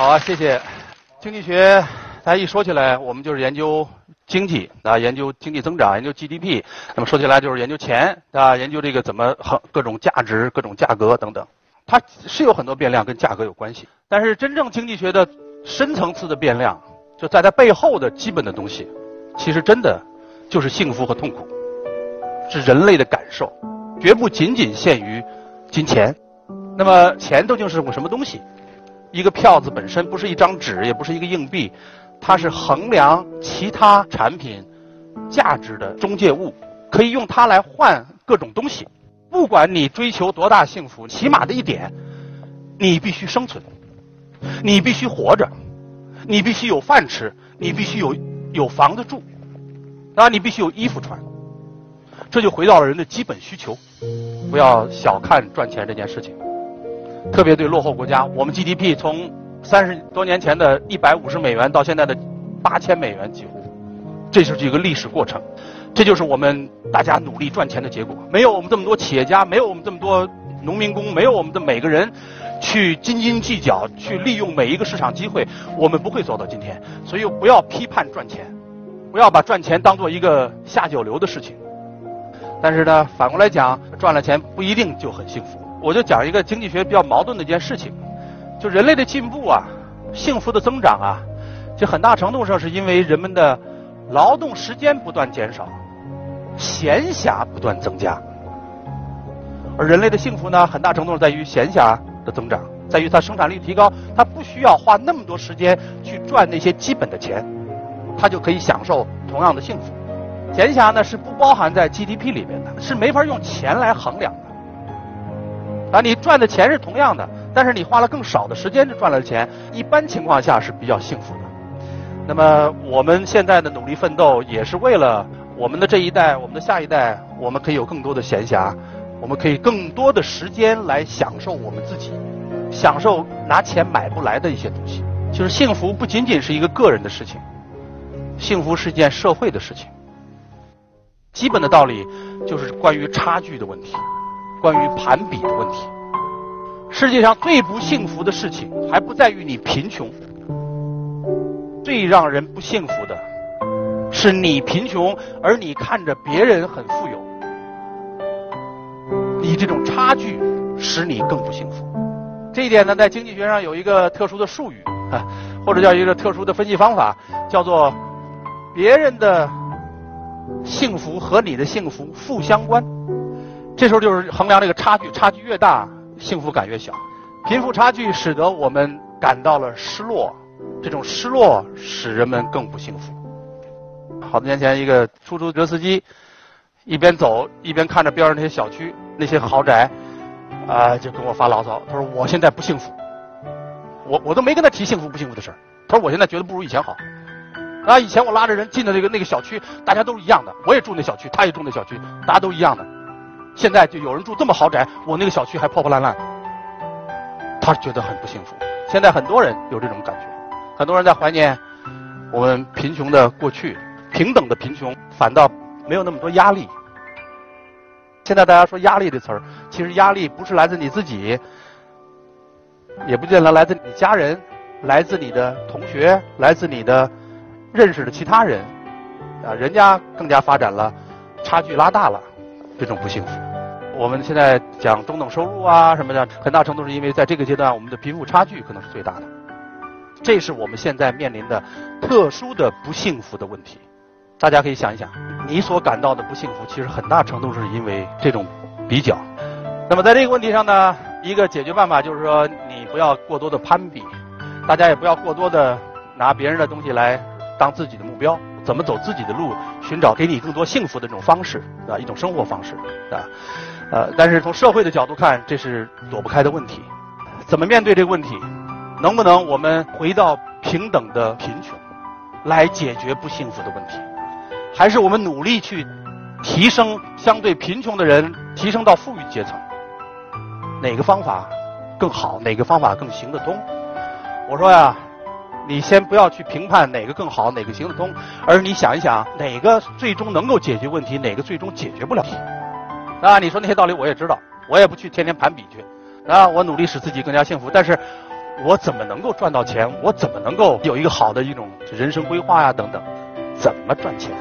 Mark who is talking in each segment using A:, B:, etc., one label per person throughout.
A: 好啊，谢谢。经济学，大家一说起来，我们就是研究经济啊，研究经济增长，研究 GDP。那么说起来就是研究钱啊，研究这个怎么衡各种价值、各种价格等等。它是有很多变量跟价格有关系，但是真正经济学的深层次的变量，就在它背后的基本的东西，其实真的就是幸福和痛苦，是人类的感受，绝不仅仅限于金钱。那么钱究竟是个什么东西？一个票子本身不是一张纸，也不是一个硬币，它是衡量其他产品价值的中介物，可以用它来换各种东西。不管你追求多大幸福，起码的一点，你必须生存，你必须活着，你必须有饭吃，你必须有有房子住，啊，你必须有衣服穿。这就回到了人的基本需求，不要小看赚钱这件事情。特别对落后国家，我们 GDP 从三十多年前的一百五十美元到现在的八千美元，几乎，这就是一个历史过程，这就是我们大家努力赚钱的结果。没有我们这么多企业家，没有我们这么多农民工，没有我们的每个人去斤斤计较，去利用每一个市场机会，我们不会走到今天。所以不要批判赚钱，不要把赚钱当做一个下九流的事情。但是呢，反过来讲，赚了钱不一定就很幸福。我就讲一个经济学比较矛盾的一件事情，就人类的进步啊，幸福的增长啊，就很大程度上是因为人们的劳动时间不断减少，闲暇不断增加，而人类的幸福呢，很大程度在于闲暇的增长，在于它生产力提高，它不需要花那么多时间去赚那些基本的钱，它就可以享受同样的幸福。闲暇呢是不包含在 GDP 里面的，是没法用钱来衡量的。啊，你赚的钱是同样的，但是你花了更少的时间就赚了钱，一般情况下是比较幸福的。那么我们现在的努力奋斗，也是为了我们的这一代、我们的下一代，我们可以有更多的闲暇，我们可以更多的时间来享受我们自己，享受拿钱买不来的一些东西。就是幸福不仅仅是一个个人的事情，幸福是一件社会的事情。基本的道理就是关于差距的问题。关于攀比的问题，世界上最不幸福的事情，还不在于你贫穷，最让人不幸福的，是你贫穷，而你看着别人很富有，你这种差距使你更不幸福。这一点呢，在经济学上有一个特殊的术语啊，或者叫一个特殊的分析方法，叫做别人的幸福和你的幸福负相关。这时候就是衡量这个差距，差距越大，幸福感越小。贫富差距使得我们感到了失落，这种失落使人们更不幸福。好多年前，一个出租车司机一边走一边看着边上那些小区、那些豪宅，啊，就跟我发牢骚。他说：“我现在不幸福。”我我都没跟他提幸福不幸福的事儿。他说：“我现在觉得不如以前好。”啊，以前我拉着人进的那个那个小区，大家都是一样的，我也住那小区，他也住那小区，大家都一样的。现在就有人住这么豪宅，我那个小区还破破烂烂，他觉得很不幸福。现在很多人有这种感觉，很多人在怀念我们贫穷的过去，平等的贫穷反倒没有那么多压力。现在大家说压力这词儿，其实压力不是来自你自己，也不见得来自你家人，来自你的同学，来自你的认识的其他人，啊，人家更加发展了，差距拉大了，这种不幸福。我们现在讲中等收入啊什么的，很大程度是因为在这个阶段，我们的贫富差距可能是最大的。这是我们现在面临的特殊的不幸福的问题。大家可以想一想，你所感到的不幸福，其实很大程度是因为这种比较。那么在这个问题上呢，一个解决办法就是说，你不要过多的攀比，大家也不要过多的拿别人的东西来当自己的目标。怎么走自己的路，寻找给你更多幸福的这种方式啊，一种生活方式啊。呃，但是从社会的角度看，这是躲不开的问题。怎么面对这个问题？能不能我们回到平等的贫穷，来解决不幸福的问题？还是我们努力去提升相对贫穷的人，提升到富裕阶层？哪个方法更好？哪个方法更行得通？我说呀，你先不要去评判哪个更好，哪个行得通，而你想一想，哪个最终能够解决问题，哪个最终解决不了？啊，你说那些道理我也知道，我也不去天天攀比去，啊，我努力使自己更加幸福。但是，我怎么能够赚到钱？我怎么能够有一个好的一种人生规划呀？等等，怎么赚钱？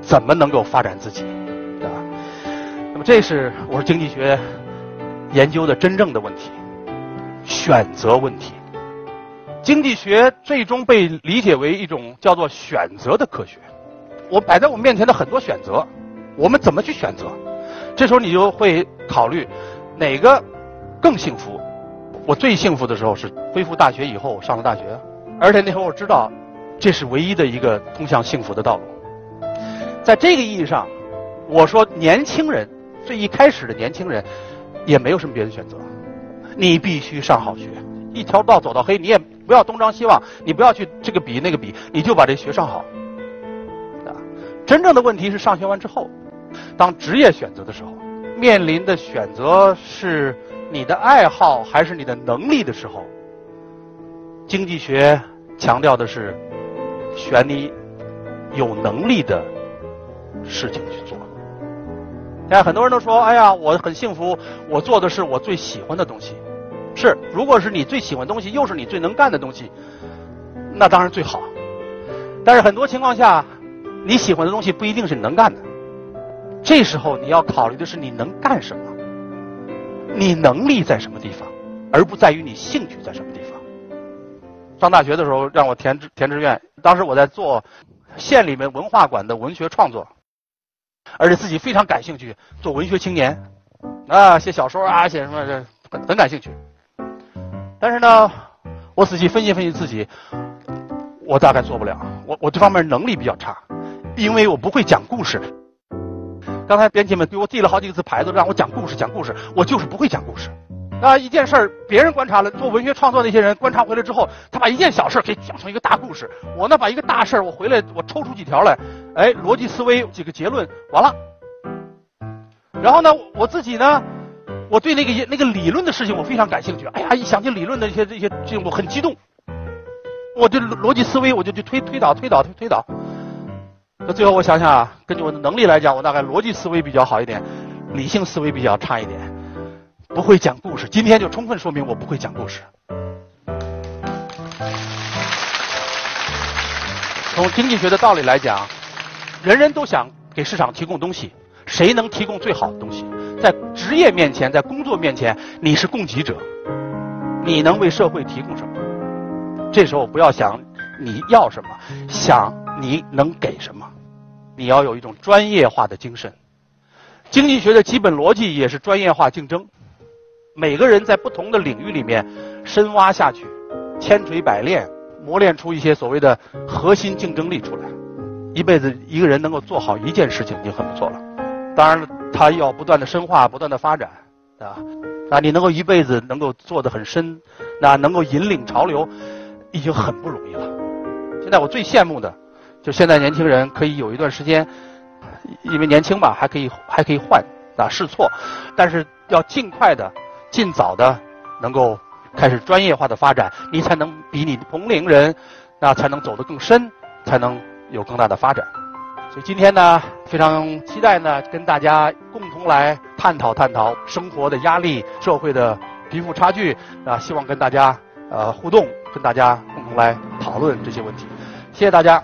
A: 怎么能够发展自己？啊？那么这是我说经济学研究的真正的问题，选择问题。经济学最终被理解为一种叫做选择的科学。我摆在我面前的很多选择，我们怎么去选择？这时候你就会考虑哪个更幸福？我最幸福的时候是恢复大学以后上了大学，而且那时候我知道这是唯一的一个通向幸福的道路。在这个意义上，我说年轻人最一开始的年轻人也没有什么别的选择，你必须上好学，一条道走到黑，你也不要东张西望，你不要去这个比那个比，你就把这学上好。啊，真正的问题是上学完之后，当职业选择的时候，面临的选择是。你的爱好还是你的能力的时候，经济学强调的是选你有能力的事情去做。现在很多人都说：“哎呀，我很幸福，我做的是我最喜欢的东西。”是，如果是你最喜欢的东西，又是你最能干的东西，那当然最好。但是很多情况下，你喜欢的东西不一定是你能干的。这时候你要考虑的是你能干什么。你能力在什么地方，而不在于你兴趣在什么地方。上大学的时候让我填填志愿，当时我在做县里面文化馆的文学创作，而且自己非常感兴趣，做文学青年，啊，写小说啊，写什么这很很感兴趣。但是呢，我仔细分析分析自己，我大概做不了，我我这方面能力比较差，因为我不会讲故事。刚才编辑们给我递了好几个字牌子，让我讲故事，讲故事，我就是不会讲故事。啊，一件事儿，别人观察了，做文学创作那些人观察回来之后，他把一件小事给讲成一个大故事。我呢，把一个大事儿，我回来我抽出几条来，哎，逻辑思维几个结论，完了。然后呢，我自己呢，我对那个那个理论的事情我非常感兴趣。哎呀，一想起理论的一些这些这我很激动。我这逻辑思维，我就去推推导推导推推导。那最后我想想啊，根据我的能力来讲，我大概逻辑思维比较好一点，理性思维比较差一点，不会讲故事。今天就充分说明我不会讲故事。从经济学的道理来讲，人人都想给市场提供东西，谁能提供最好的东西？在职业面前，在工作面前，你是供给者，你能为社会提供什么？这时候不要想你要什么，想你能给什么。你要有一种专业化的精神，经济学的基本逻辑也是专业化竞争。每个人在不同的领域里面深挖下去，千锤百炼，磨练出一些所谓的核心竞争力出来。一辈子一个人能够做好一件事情已经很不错了。当然了，他要不断的深化，不断的发展，啊，啊，你能够一辈子能够做得很深，那能够引领潮流，已经很不容易了。现在我最羡慕的。就现在年轻人可以有一段时间，因为年轻嘛，还可以还可以换啊试错，但是要尽快的、尽早的能够开始专业化的发展，你才能比你同龄人，那才能走得更深，才能有更大的发展。所以今天呢，非常期待呢，跟大家共同来探讨探讨生活的压力、社会的贫富差距啊，希望跟大家呃互动，跟大家共同来讨论这些问题。谢谢大家。